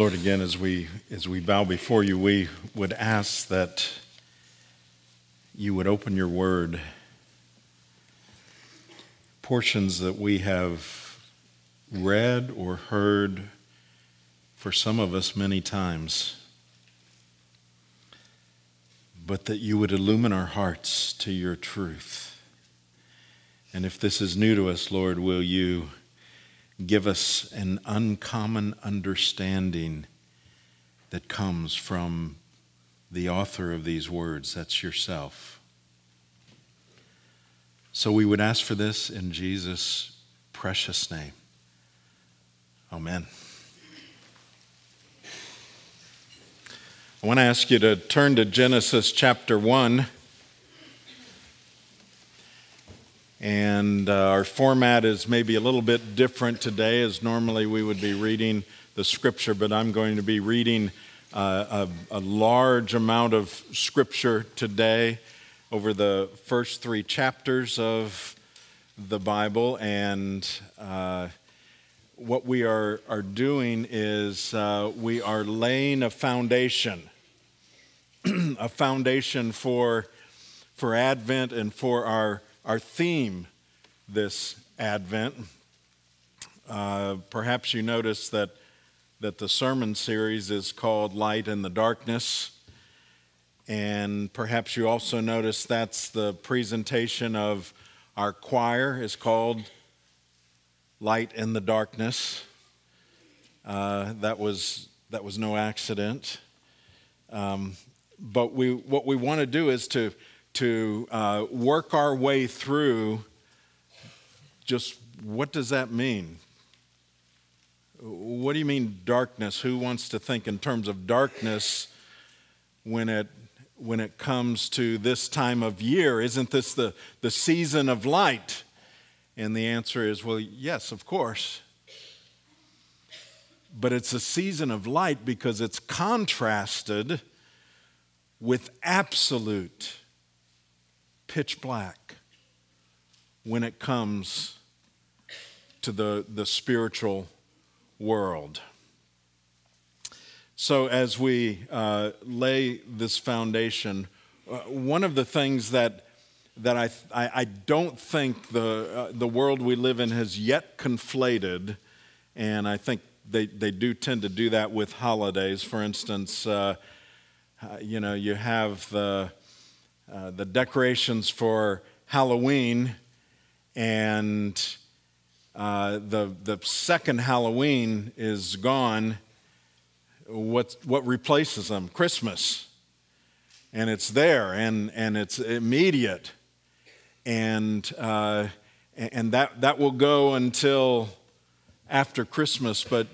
Lord, again, as we, as we bow before you, we would ask that you would open your word. Portions that we have read or heard for some of us many times, but that you would illumine our hearts to your truth. And if this is new to us, Lord, will you? Give us an uncommon understanding that comes from the author of these words. That's yourself. So we would ask for this in Jesus' precious name. Amen. I want to ask you to turn to Genesis chapter 1. And uh, our format is maybe a little bit different today, as normally we would be reading the scripture, but I'm going to be reading uh, a, a, large amount of scripture today over the first three chapters of the Bible. And uh, what we are, are doing is uh, we are laying a foundation, a foundation for, for Advent and for our our theme this Advent. Uh, perhaps you noticed that, that the sermon series is called Light in the Darkness. And perhaps you also noticed that's the presentation of our choir is called Light in the Darkness. Uh, that, was, that was no accident. Um, but we, what we want to do is to to uh, work our way through just what does that mean? What do you mean darkness? Who wants to think in terms of darkness when it when it comes to this time of year? Isn't this the, the season of light? And the answer is, well, yes, of course. But it's a season of light because it's contrasted with absolute pitch black when it comes to the, the spiritual world. So, as we uh, lay this foundation, uh, one of the things that, that I, I, I don't think the, uh, the world we live in has yet conflated, and I think they, they do tend to do that with holidays. For instance, uh, uh, you know, you have the uh, the decorations for Halloween, and uh, the, the second Halloween is gone. What, what replaces them? Christmas. And it's there, and, and it's immediate. And, uh, and that, that will go until after Christmas. But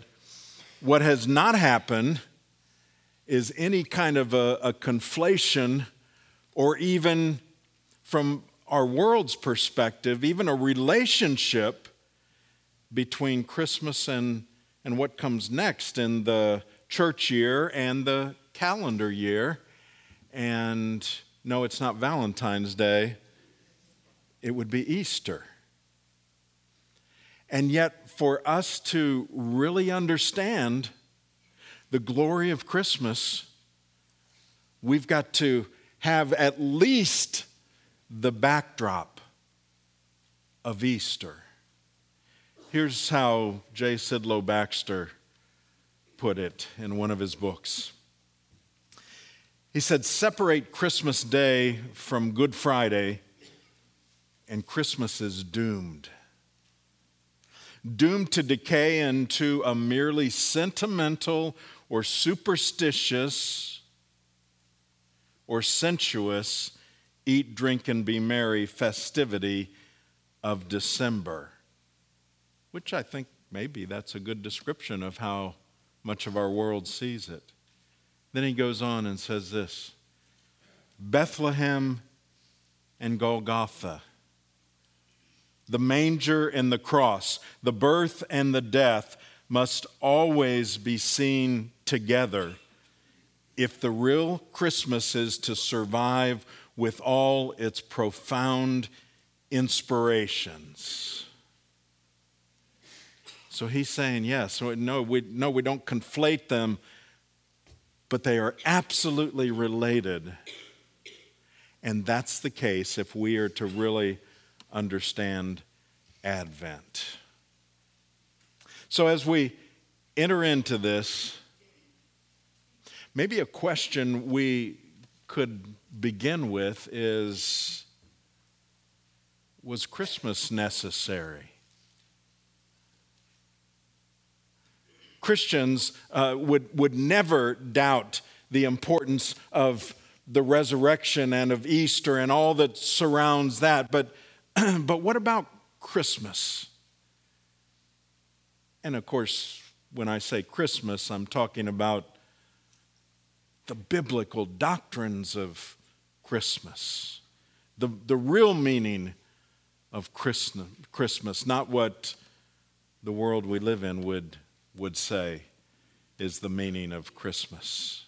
what has not happened is any kind of a, a conflation or even from our world's perspective, even a relationship between Christmas and, and what comes next in the church year and the calendar year. And no, it's not Valentine's Day, it would be Easter. And yet, for us to really understand the glory of Christmas, we've got to have at least the backdrop of Easter. Here's how J. Sidlow Baxter put it in one of his books. He said, Separate Christmas Day from Good Friday, and Christmas is doomed. Doomed to decay into a merely sentimental or superstitious or sensuous eat, drink, and be merry festivity of December, which I think maybe that's a good description of how much of our world sees it. Then he goes on and says this Bethlehem and Golgotha, the manger and the cross, the birth and the death must always be seen together if the real Christmas is to survive with all its profound inspirations. So he's saying, yes, no, we, no, we don't conflate them, but they are absolutely related. And that's the case if we are to really understand Advent. So as we enter into this, maybe a question we could begin with is Was Christmas necessary? Christians uh, would, would never doubt the importance of the resurrection and of Easter and all that surrounds that. But, but what about Christmas? And of course, when I say Christmas, I'm talking about the biblical doctrines of Christmas, the, the real meaning of Christmas, not what the world we live in would would say is the meaning of Christmas.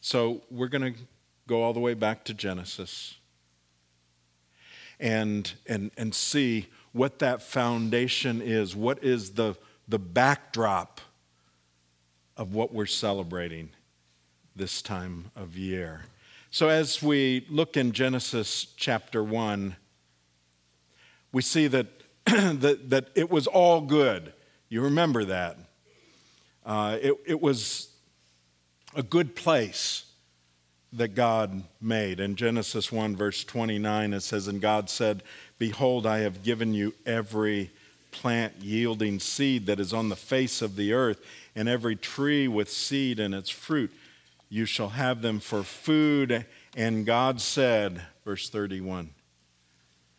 So we're going to go all the way back to Genesis and, and, and see what that foundation is. What is the, the backdrop of what we're celebrating this time of year? So, as we look in Genesis chapter 1, we see that, that, that it was all good. You remember that. Uh, it, it was a good place that God made. In Genesis 1, verse 29, it says, And God said, Behold, I have given you every plant yielding seed that is on the face of the earth, and every tree with seed in its fruit. You shall have them for food. And God said, verse 31,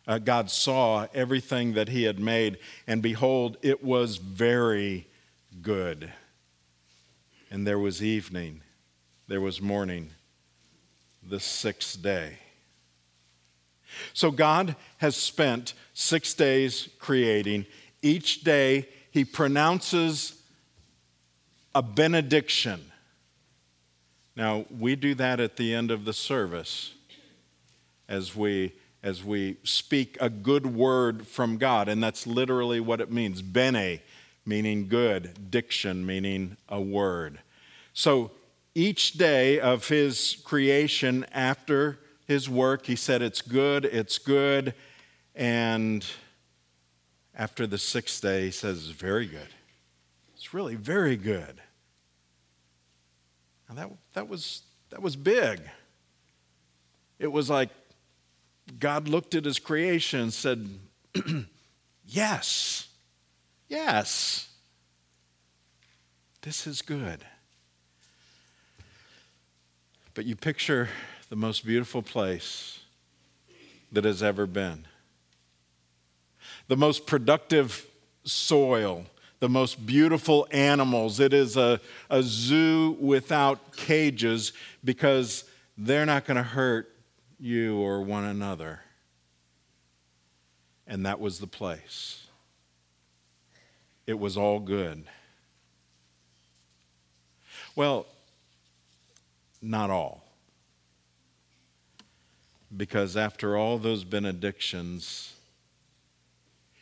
uh, God saw everything that he had made, and behold, it was very good. And there was evening, there was morning, the sixth day. So God has spent six days creating. Each day, he pronounces a benediction. Now, we do that at the end of the service as we as we speak a good word from God. And that's literally what it means bene, meaning good, diction, meaning a word. So each day of his creation after his work, he said, It's good, it's good. And after the sixth day, he says, It's very good. It's really very good. Now that, that, was, that was big. It was like God looked at his creation and said, Yes, yes, this is good. But you picture the most beautiful place that has ever been, the most productive soil, the most beautiful animals. It is a, a zoo without cages because they're not going to hurt you or one another. And that was the place. It was all good. Well, not all. Because after all those benedictions,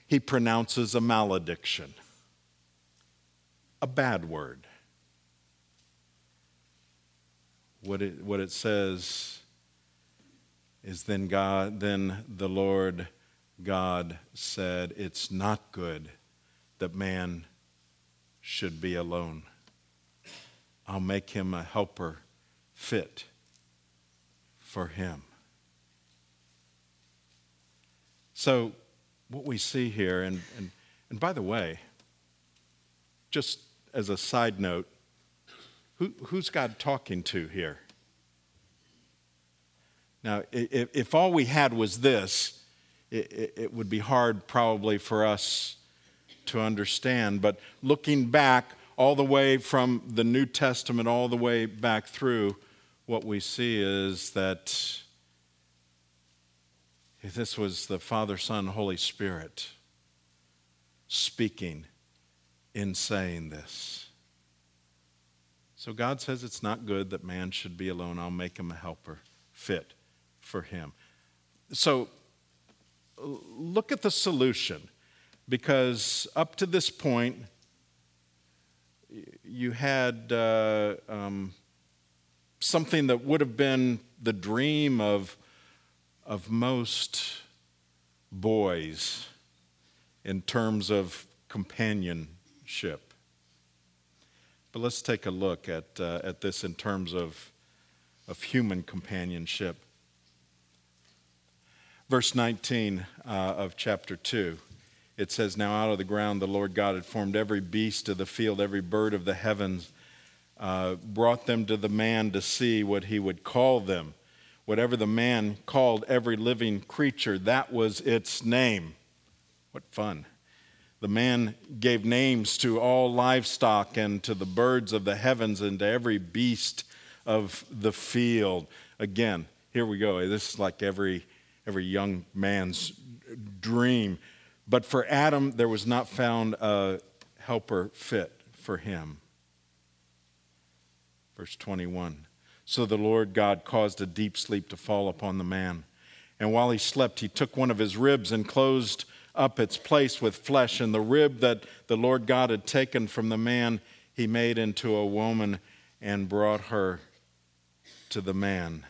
he pronounces a malediction, a bad word. What it, what it says is then God, then the Lord God said, It's not good that man should be alone. I'll make him a helper fit for him. So, what we see here, and, and, and by the way, just as a side note, who, who's God talking to here? Now, if, if all we had was this, it, it would be hard probably for us to understand. But looking back all the way from the New Testament all the way back through, what we see is that this was the Father, Son, Holy Spirit speaking in saying this. So God says it's not good that man should be alone. I'll make him a helper fit for him. So look at the solution. because up to this point, you had uh, um, something that would have been the dream of, of most boys in terms of companionship. But let's take a look at, uh, at this in terms of, of human companionship. Verse 19 uh, of chapter 2 it says, Now out of the ground the Lord God had formed every beast of the field, every bird of the heavens, uh, brought them to the man to see what he would call them. Whatever the man called every living creature, that was its name. What fun. The man gave names to all livestock and to the birds of the heavens and to every beast of the field. Again, here we go. This is like every, every young man's dream. But for Adam, there was not found a helper fit for him. Verse 21 So the Lord God caused a deep sleep to fall upon the man. And while he slept, he took one of his ribs and closed up its place with flesh. And the rib that the Lord God had taken from the man, he made into a woman and brought her to the man.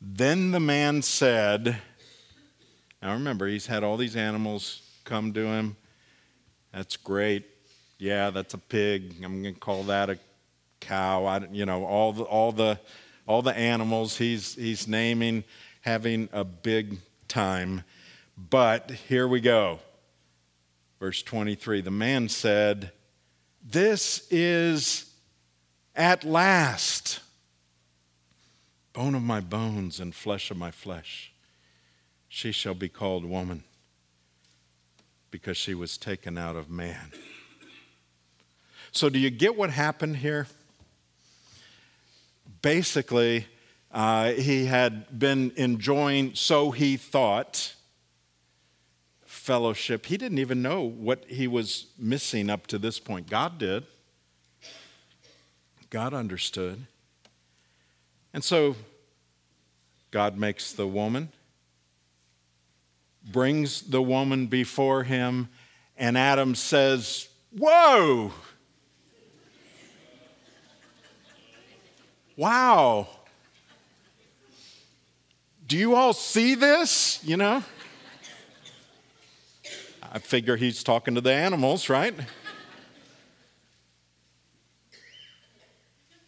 Then the man said, now remember, he's had all these animals come to him. That's great. Yeah, that's a pig. I'm going to call that a cow. I, you know, all the, all the, all the animals he's, he's naming, having a big time. But here we go. Verse 23 The man said, This is at last bone of my bones and flesh of my flesh she shall be called woman because she was taken out of man. So, do you get what happened here? Basically, uh, he had been enjoying, so he thought, fellowship. He didn't even know what he was missing up to this point. God did. God understood. And so, God makes the woman brings the woman before him, and Adam says, Whoa! Wow. Do you all see this? You know? I figure he's talking to the animals, right?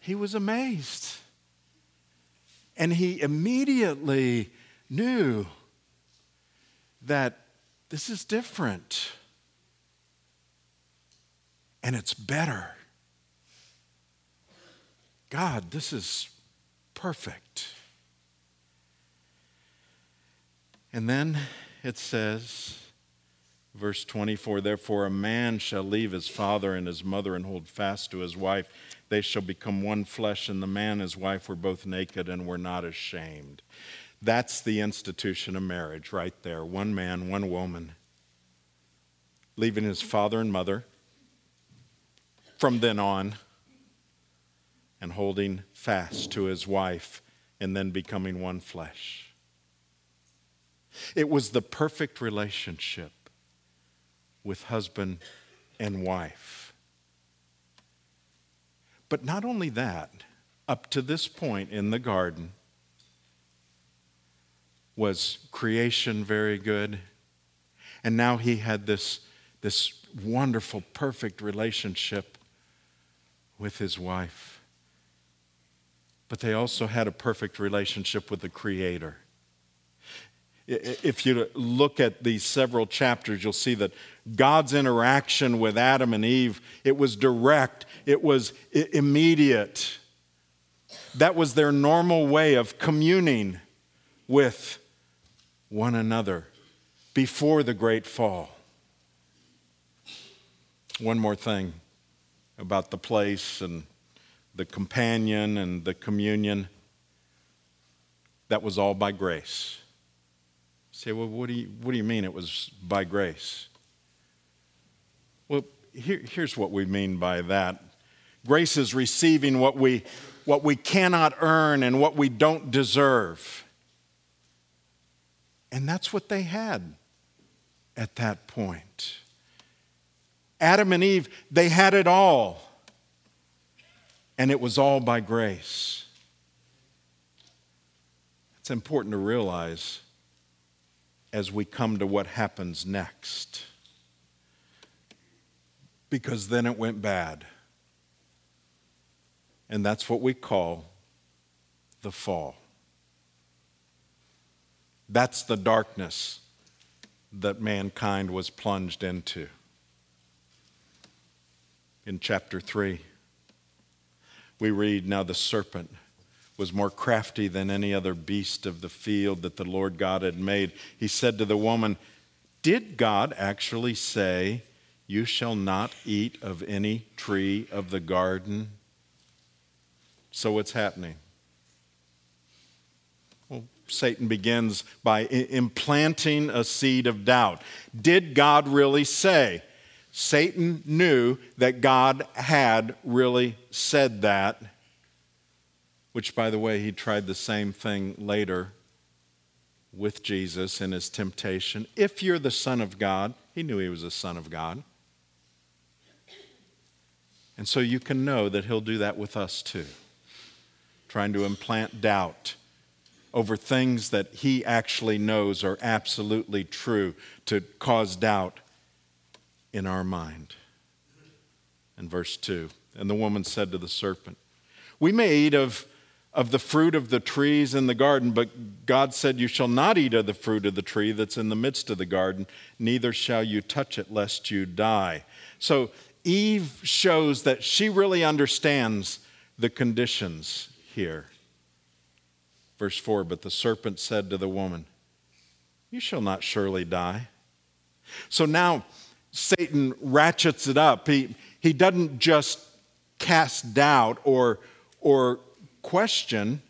He was amazed. And he immediately knew that this is different and it's better. God, this is perfect. And then it says, verse 24 Therefore, a man shall leave his father and his mother and hold fast to his wife. They shall become one flesh, and the man and his wife were both naked and were not ashamed. That's the institution of marriage right there one man, one woman, leaving his father and mother from then on and holding fast to his wife and then becoming one flesh. It was the perfect relationship with husband and wife. But not only that, up to this point in the garden, was creation very good? And now he had this, this wonderful, perfect relationship with his wife. But they also had a perfect relationship with the Creator. If you look at these several chapters, you'll see that God's interaction with Adam and Eve, it was direct, it was immediate. That was their normal way of communing with one another before the great fall. One more thing about the place and the companion and the communion. That was all by grace. You say, well, what do you, what do you mean it was by grace? Well, here, here's what we mean by that grace is receiving what we, what we cannot earn and what we don't deserve. And that's what they had at that point. Adam and Eve, they had it all. And it was all by grace. It's important to realize as we come to what happens next. Because then it went bad. And that's what we call the fall. That's the darkness that mankind was plunged into. In chapter 3, we read Now the serpent was more crafty than any other beast of the field that the Lord God had made. He said to the woman, Did God actually say, You shall not eat of any tree of the garden? So what's happening? Well, Satan begins by implanting a seed of doubt. Did God really say? Satan knew that God had really said that, which, by the way, he tried the same thing later with Jesus in his temptation. If you're the Son of God, he knew he was a Son of God. And so you can know that he'll do that with us too, trying to implant doubt over things that he actually knows are absolutely true to cause doubt in our mind. And verse 2 And the woman said to the serpent, We may eat of, of the fruit of the trees in the garden, but God said, You shall not eat of the fruit of the tree that's in the midst of the garden, neither shall you touch it, lest you die. So Eve shows that she really understands the conditions here. Verse 4 But the serpent said to the woman, You shall not surely die. So now Satan ratchets it up. He, he doesn't just cast doubt or, or question,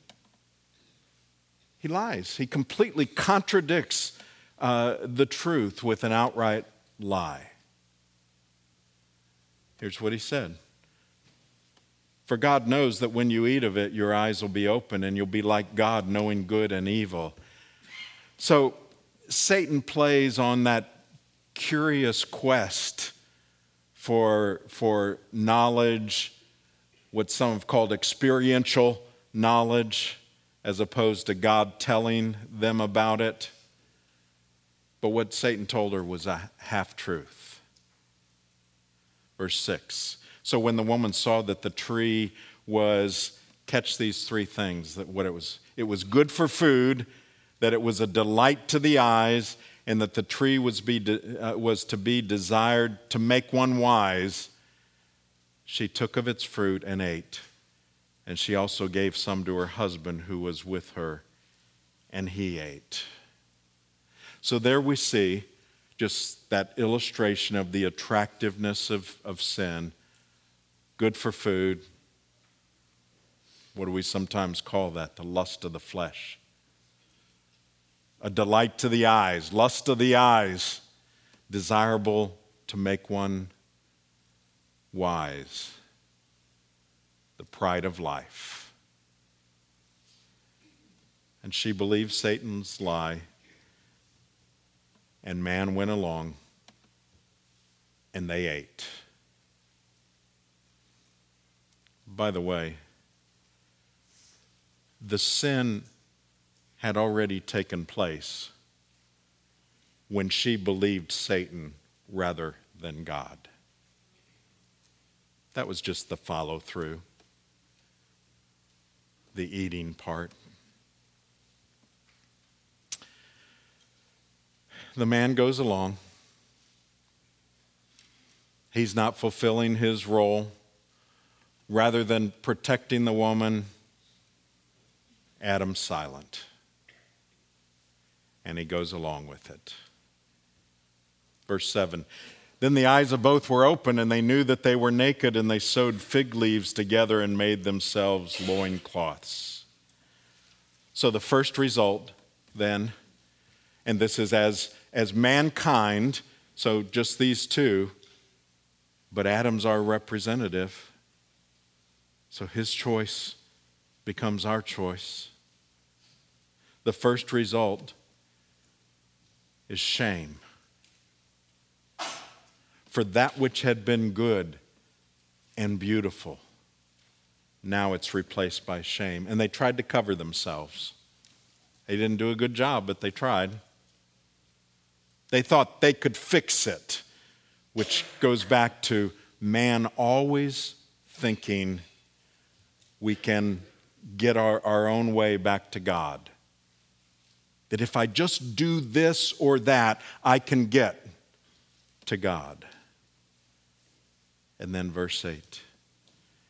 he lies. He completely contradicts uh, the truth with an outright lie. Here's what he said for God knows that when you eat of it, your eyes will be open and you'll be like God, knowing good and evil. So Satan plays on that curious quest for, for knowledge, what some have called experiential knowledge, as opposed to God telling them about it. But what Satan told her was a half truth. Verse 6 so when the woman saw that the tree was, catch these three things, that what it was, it was good for food, that it was a delight to the eyes, and that the tree was, be, uh, was to be desired to make one wise, she took of its fruit and ate. And she also gave some to her husband who was with her, and he ate. So there we see just that illustration of the attractiveness of, of sin good for food. What do we sometimes call that? The lust of the flesh. A delight to the eyes, lust of the eyes, desirable to make one wise. The pride of life. And she believed Satan's lie, and man went along, and they ate. By the way, the sin had already taken place when she believed Satan rather than God. That was just the follow through, the eating part. The man goes along. He's not fulfilling his role rather than protecting the woman, Adam's silent. And he goes along with it. Verse 7 Then the eyes of both were open, and they knew that they were naked, and they sewed fig leaves together and made themselves loincloths. So the first result, then, and this is as, as mankind, so just these two, but Adam's our representative so his choice becomes our choice. The first result is shame. for that which had been good and beautiful. Now it's replaced by shame. And they tried to cover themselves. They didn't do a good job, but they tried. They thought they could fix it, which goes back to man always thinking we can get our, our own way back to God. That if I just do this or that, I can get to God. And then verse 8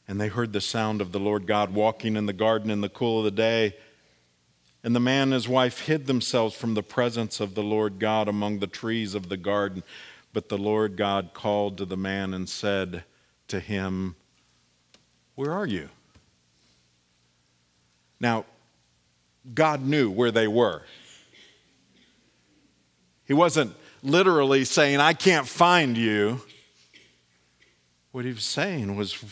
And they heard the sound of the Lord God walking in the garden in the cool of the day. And the man and his wife hid themselves from the presence of the Lord God among the trees of the garden. But the Lord God called to the man and said to him, Where are you? Now, God knew where they were. He wasn't literally saying, I can't find you. What he was saying was,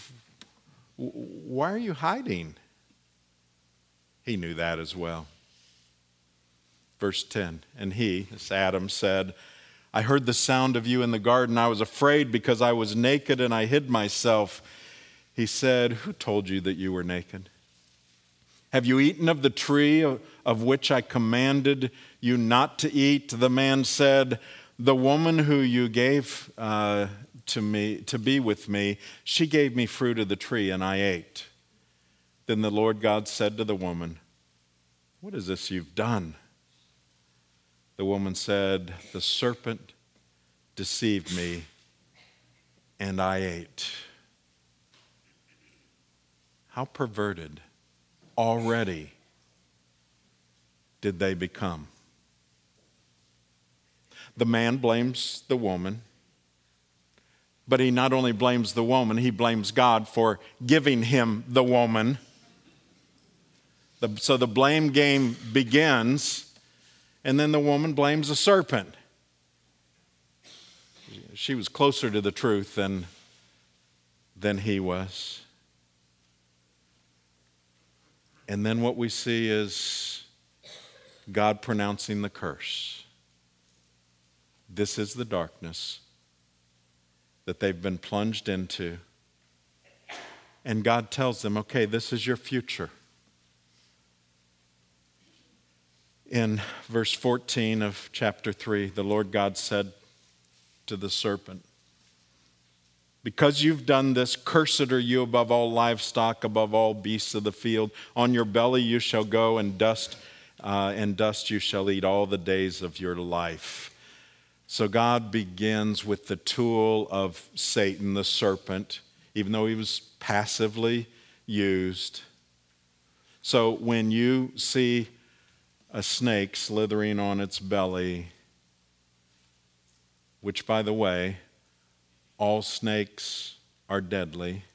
Why are you hiding? He knew that as well. Verse 10 And he, as Adam, said, I heard the sound of you in the garden. I was afraid because I was naked and I hid myself. He said, Who told you that you were naked? Have you eaten of the tree of which I commanded you not to eat? The man said, The woman who you gave uh, to me to be with me, she gave me fruit of the tree, and I ate. Then the Lord God said to the woman, What is this you've done? The woman said, The serpent deceived me, and I ate. How perverted already did they become? The man blames the woman, but he not only blames the woman, he blames God for giving him the woman. so the blame game begins, and then the woman blames the serpent. She was closer to the truth than, than he was. And then what we see is God pronouncing the curse. This is the darkness that they've been plunged into. And God tells them, okay, this is your future. In verse 14 of chapter 3, the Lord God said to the serpent, because you've done this, cursed are you above all livestock, above all beasts of the field. On your belly you shall go, and dust, uh, and dust you shall eat all the days of your life. So God begins with the tool of Satan, the serpent, even though he was passively used. So when you see a snake slithering on its belly, which, by the way, all snakes are deadly.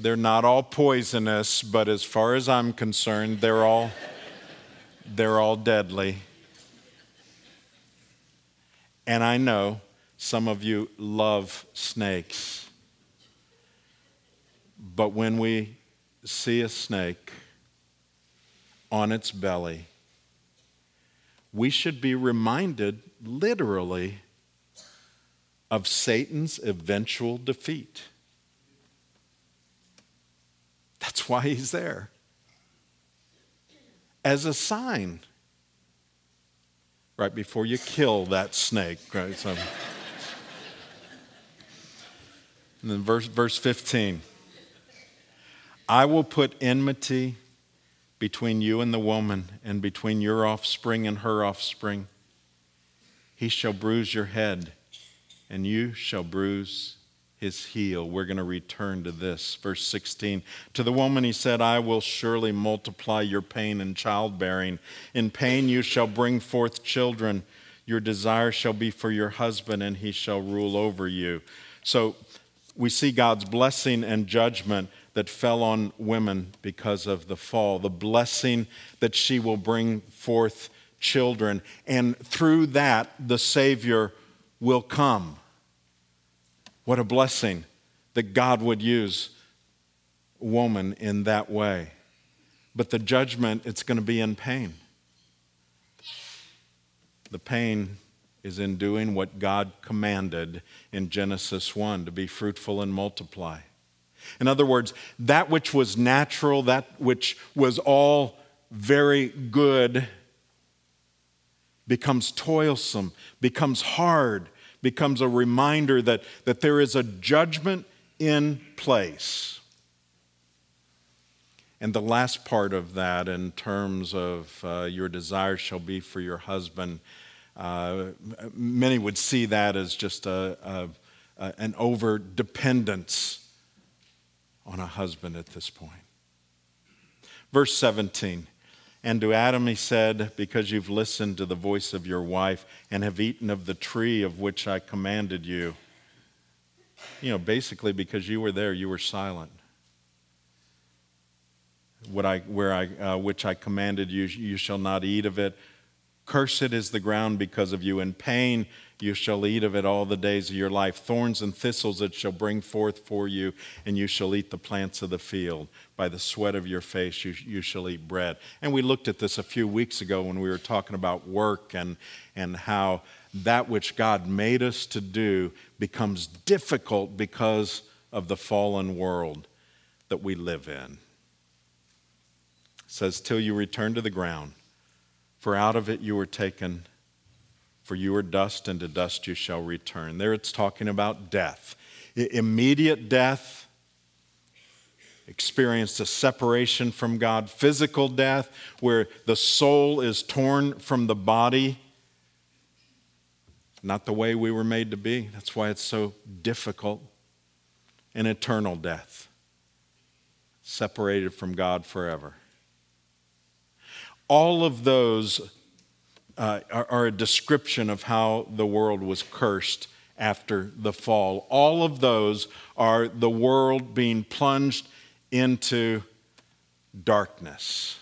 They're not all poisonous, but as far as I'm concerned, they're all, they're all deadly. And I know some of you love snakes. But when we see a snake on its belly, we should be reminded literally of Satan's eventual defeat. That's why he's there. As a sign. Right before you kill that snake, right? So, and then verse, verse 15 I will put enmity between you and the woman, and between your offspring and her offspring. He shall bruise your head, and you shall bruise his heel. We're going to return to this. Verse 16. To the woman he said, I will surely multiply your pain in childbearing. In pain you shall bring forth children. Your desire shall be for your husband, and he shall rule over you. So we see God's blessing and judgment that fell on women because of the fall, the blessing that she will bring forth children, and through that, the Savior will come. What a blessing that God would use woman in that way. But the judgment, it's going to be in pain. The pain is in doing what God commanded in Genesis 1 to be fruitful and multiply. In other words, that which was natural, that which was all very good, becomes toilsome, becomes hard, becomes a reminder that, that there is a judgment in place. And the last part of that, in terms of uh, your desire shall be for your husband, uh, many would see that as just a, a, a, an over dependence on a husband at this point. Verse 17 And to Adam he said, Because you've listened to the voice of your wife and have eaten of the tree of which I commanded you. You know, basically, because you were there, you were silent. What I, where I, uh, which I commanded you, you shall not eat of it. Cursed is the ground because of you. In pain you shall eat of it all the days of your life. Thorns and thistles it shall bring forth for you, and you shall eat the plants of the field. By the sweat of your face you, you shall eat bread. And we looked at this a few weeks ago when we were talking about work and, and how that which God made us to do becomes difficult because of the fallen world that we live in. It says, Till you return to the ground for out of it you were taken, for you are dust, and to dust you shall return. There it's talking about death. Immediate death, experienced a separation from God, physical death, where the soul is torn from the body. Not the way we were made to be. That's why it's so difficult. An eternal death, separated from God forever. All of those uh, are, are a description of how the world was cursed after the fall. All of those are the world being plunged into darkness.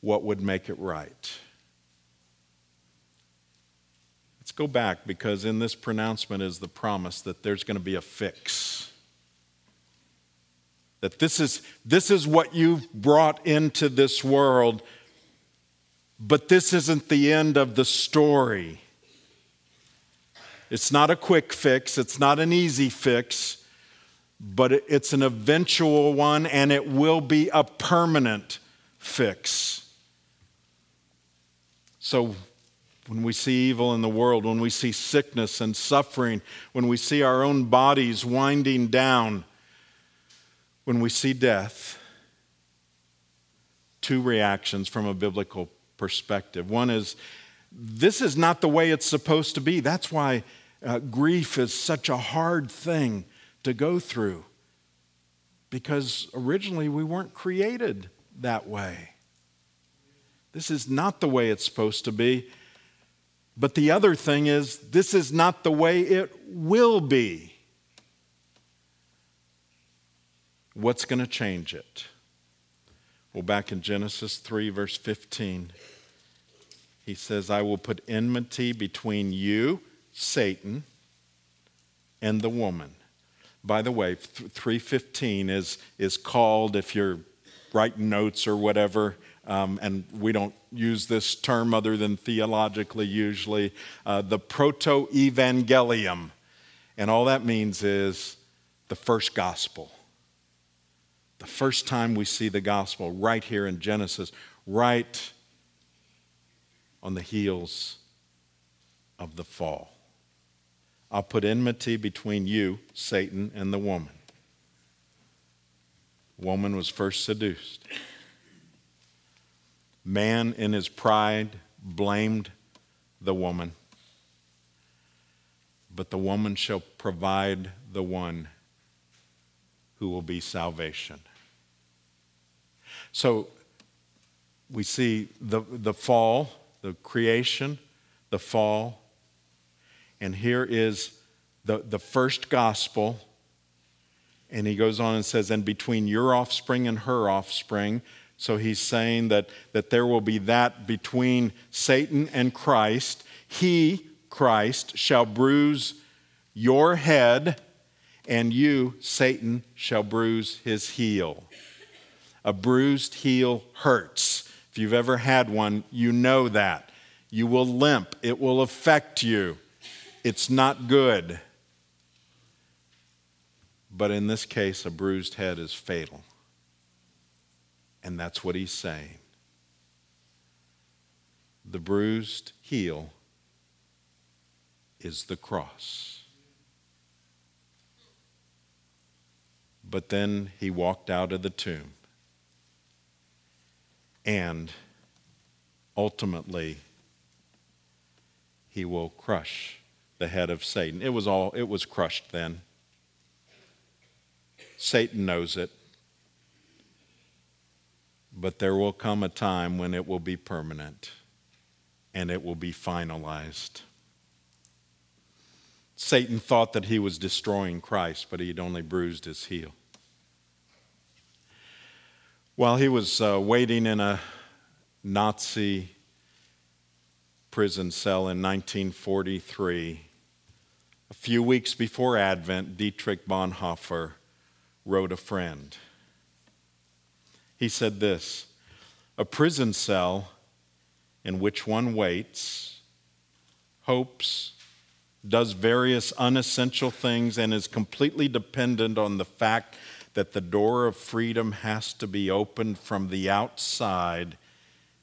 What would make it right? Let's go back because in this pronouncement is the promise that there's going to be a fix that this is, this is what you've brought into this world, but this isn't the end of the story. It's not a quick fix, it's not an easy fix, but it's an eventual one and it will be a permanent fix. So, when we see evil in the world, when we see sickness and suffering, when we see our own bodies winding down, when we see death, two reactions from a biblical perspective. One is, this is not the way it's supposed to be. That's why uh, grief is such a hard thing to go through, because originally we weren't created that way. This is not the way it's supposed to be. But the other thing is, this is not the way it will be. What's going to change it? Well, back in Genesis 3, verse 15, he says, I will put enmity between you, Satan, and the woman. By the way, 315 is, is called, if you're writing notes or whatever, um, and we don't use this term other than theologically usually, uh, the proto evangelium. And all that means is the first gospel. The first time we see the gospel right here in Genesis, right on the heels of the fall. I'll put enmity between you, Satan, and the woman. Woman was first seduced. Man, in his pride, blamed the woman. But the woman shall provide the one who will be salvation. So we see the, the fall, the creation, the fall, and here is the, the first gospel. And he goes on and says, and between your offspring and her offspring. So he's saying that, that there will be that between Satan and Christ. He, Christ, shall bruise your head, and you, Satan, shall bruise his heel. A bruised heel hurts. If you've ever had one, you know that. You will limp, it will affect you. It's not good. But in this case, a bruised head is fatal. And that's what he's saying. The bruised heel is the cross. But then he walked out of the tomb. And ultimately, he will crush the head of Satan. It was all it was crushed then. Satan knows it. But there will come a time when it will be permanent and it will be finalized. Satan thought that he was destroying Christ, but he'd only bruised his heel. While he was uh, waiting in a Nazi prison cell in 1943, a few weeks before Advent, Dietrich Bonhoeffer wrote a friend. He said this A prison cell in which one waits, hopes, does various unessential things, and is completely dependent on the fact that the door of freedom has to be opened from the outside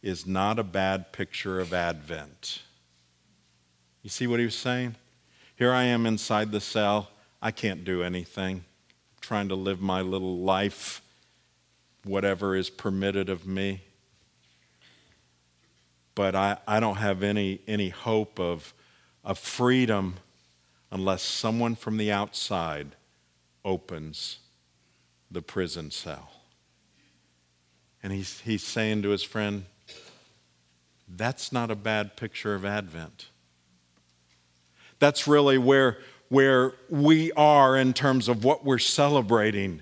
is not a bad picture of Advent. You see what he was saying? Here I am inside the cell. I can't do anything. I'm trying to live my little life, whatever is permitted of me. But I, I don't have any, any hope of, of freedom unless someone from the outside opens the prison cell. And he's, he's saying to his friend, that's not a bad picture of Advent. That's really where, where we are in terms of what we're celebrating.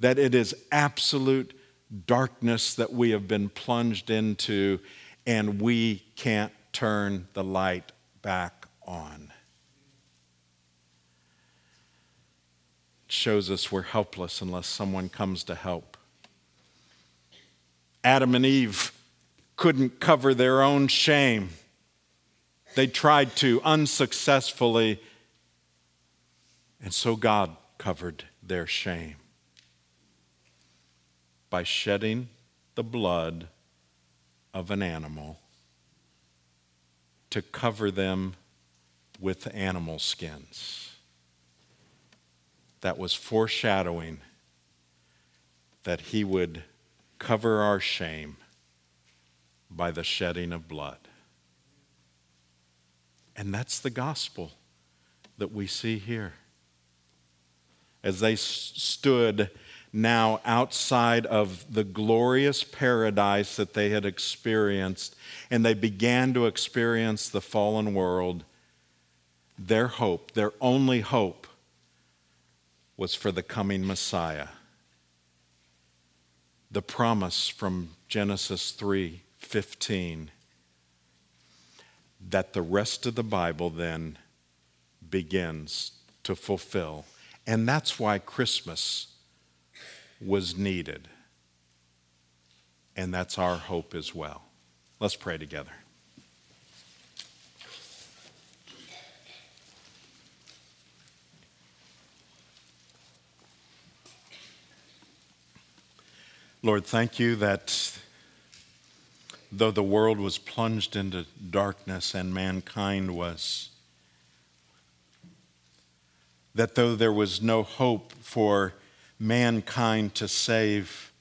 That it is absolute darkness that we have been plunged into, and we can't turn the light back on. Shows us we're helpless unless someone comes to help. Adam and Eve couldn't cover their own shame. They tried to unsuccessfully, and so God covered their shame by shedding the blood of an animal to cover them with animal skins. That was foreshadowing that He would cover our shame by the shedding of blood. And that's the gospel that we see here. As they stood now outside of the glorious paradise that they had experienced, and they began to experience the fallen world, their hope, their only hope, was for the coming Messiah. The promise from Genesis 3 15 that the rest of the Bible then begins to fulfill. And that's why Christmas was needed. And that's our hope as well. Let's pray together. Lord, thank you that though the world was plunged into darkness and mankind was, that though there was no hope for mankind to save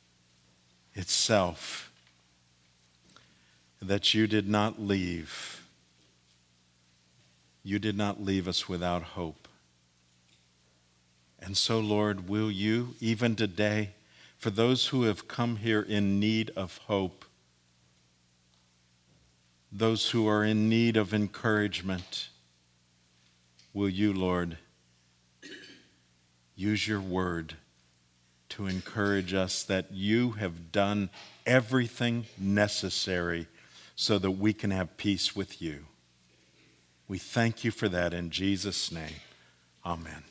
itself, that you did not leave. You did not leave us without hope. And so, Lord, will you, even today, for those who have come here in need of hope, those who are in need of encouragement, will you, Lord, use your word to encourage us that you have done everything necessary so that we can have peace with you. We thank you for that in Jesus' name. Amen.